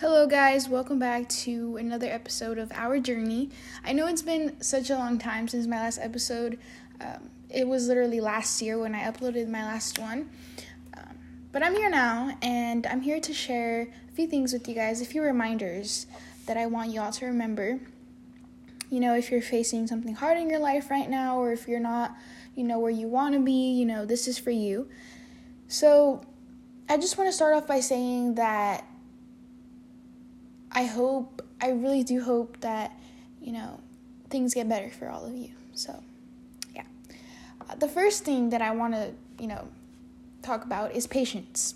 Hello, guys. Welcome back to another episode of Our Journey. I know it's been such a long time since my last episode. Um, it was literally last year when I uploaded my last one. Um, but I'm here now, and I'm here to share a few things with you guys, a few reminders that I want you all to remember. You know, if you're facing something hard in your life right now, or if you're not, you know, where you want to be, you know, this is for you. So, I just want to start off by saying that I hope, I really do hope that, you know, things get better for all of you. So, yeah. Uh, the first thing that I want to, you know, talk about is patience.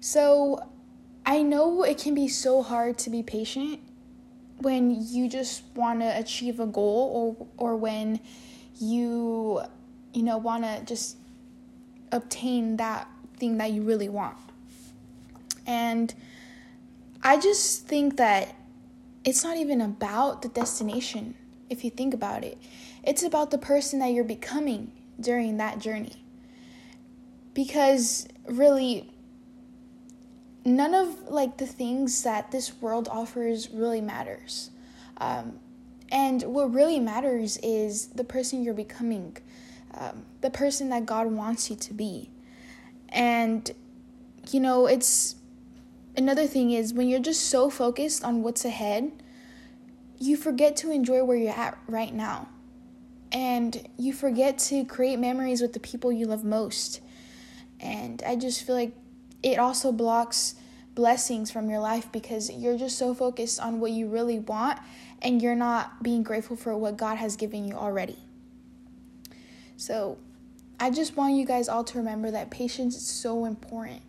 So, I know it can be so hard to be patient when you just want to achieve a goal or or when you you know want to just obtain that thing that you really want. And I just think that it's not even about the destination, if you think about it. It's about the person that you're becoming during that journey. Because really, none of like the things that this world offers really matters. Um, and what really matters is the person you're becoming, um, the person that God wants you to be. And, you know, it's another thing is when you're just so focused on what's ahead, you forget to enjoy where you're at right now. And you forget to create memories with the people you love most. And I just feel like it also blocks blessings from your life because you're just so focused on what you really want and you're not being grateful for what God has given you already. So, I just want you guys all to remember that patience is so important.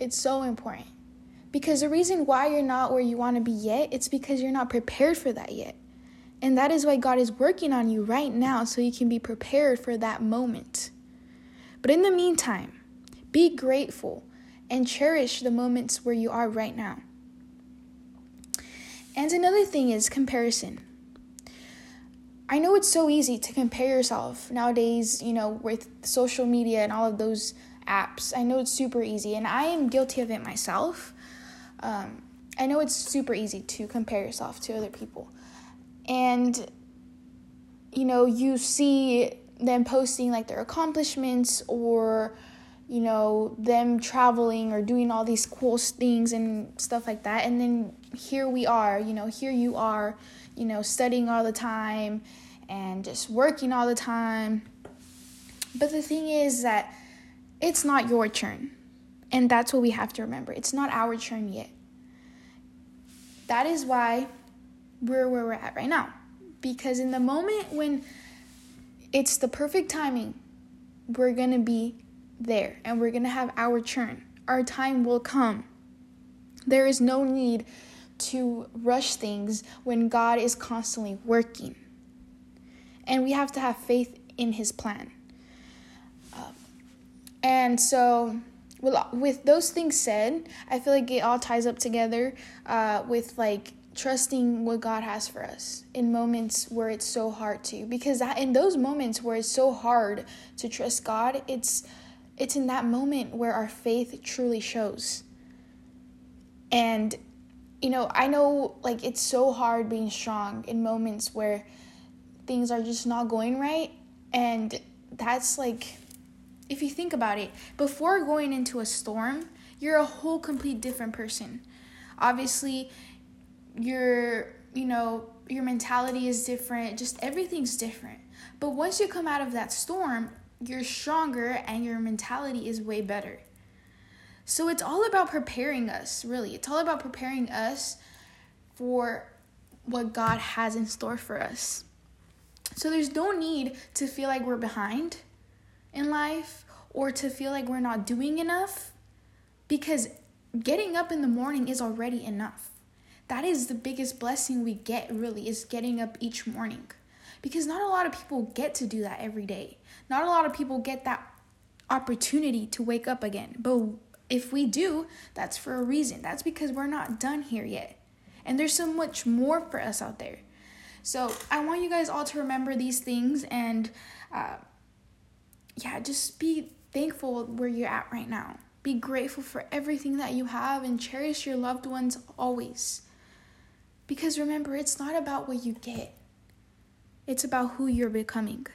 It's so important. Because the reason why you're not where you want to be yet, it's because you're not prepared for that yet. And that is why God is working on you right now so you can be prepared for that moment. But in the meantime, be grateful and cherish the moments where you are right now. And another thing is comparison. I know it's so easy to compare yourself nowadays, you know, with social media and all of those apps. I know it's super easy, and I am guilty of it myself. Um, I know it's super easy to compare yourself to other people. And, you know, you see them posting like their accomplishments or, you know, them traveling or doing all these cool things and stuff like that. And then here we are, you know, here you are, you know, studying all the time and just working all the time. But the thing is that it's not your turn. And that's what we have to remember. It's not our turn yet. That is why we're where we're at right now. Because in the moment when it's the perfect timing, we're going to be there and we're going to have our turn. Our time will come. There is no need to rush things when God is constantly working. And we have to have faith in His plan. Um, and so well, with those things said, I feel like it all ties up together uh, with like trusting what God has for us in moments where it's so hard to. Because that, in those moments where it's so hard to trust God, it's it's in that moment where our faith truly shows. And you know, I know like it's so hard being strong in moments where things are just not going right and that's like if you think about it, before going into a storm, you're a whole complete different person. Obviously, your you know, your mentality is different, just everything's different. But once you come out of that storm, you're stronger and your mentality is way better. So it's all about preparing us, really. It's all about preparing us for what God has in store for us. So there's no need to feel like we're behind in life or to feel like we're not doing enough because getting up in the morning is already enough. That is the biggest blessing we get, really, is getting up each morning. Because not a lot of people get to do that every day. Not a lot of people get that opportunity to wake up again. But if we do, that's for a reason. That's because we're not done here yet. And there's so much more for us out there. So I want you guys all to remember these things and uh, yeah, just be thankful where you're at right now Be grateful for everything that you have and cherish your loved ones always. Because remember, it's not about what you get, it's about who you're becoming.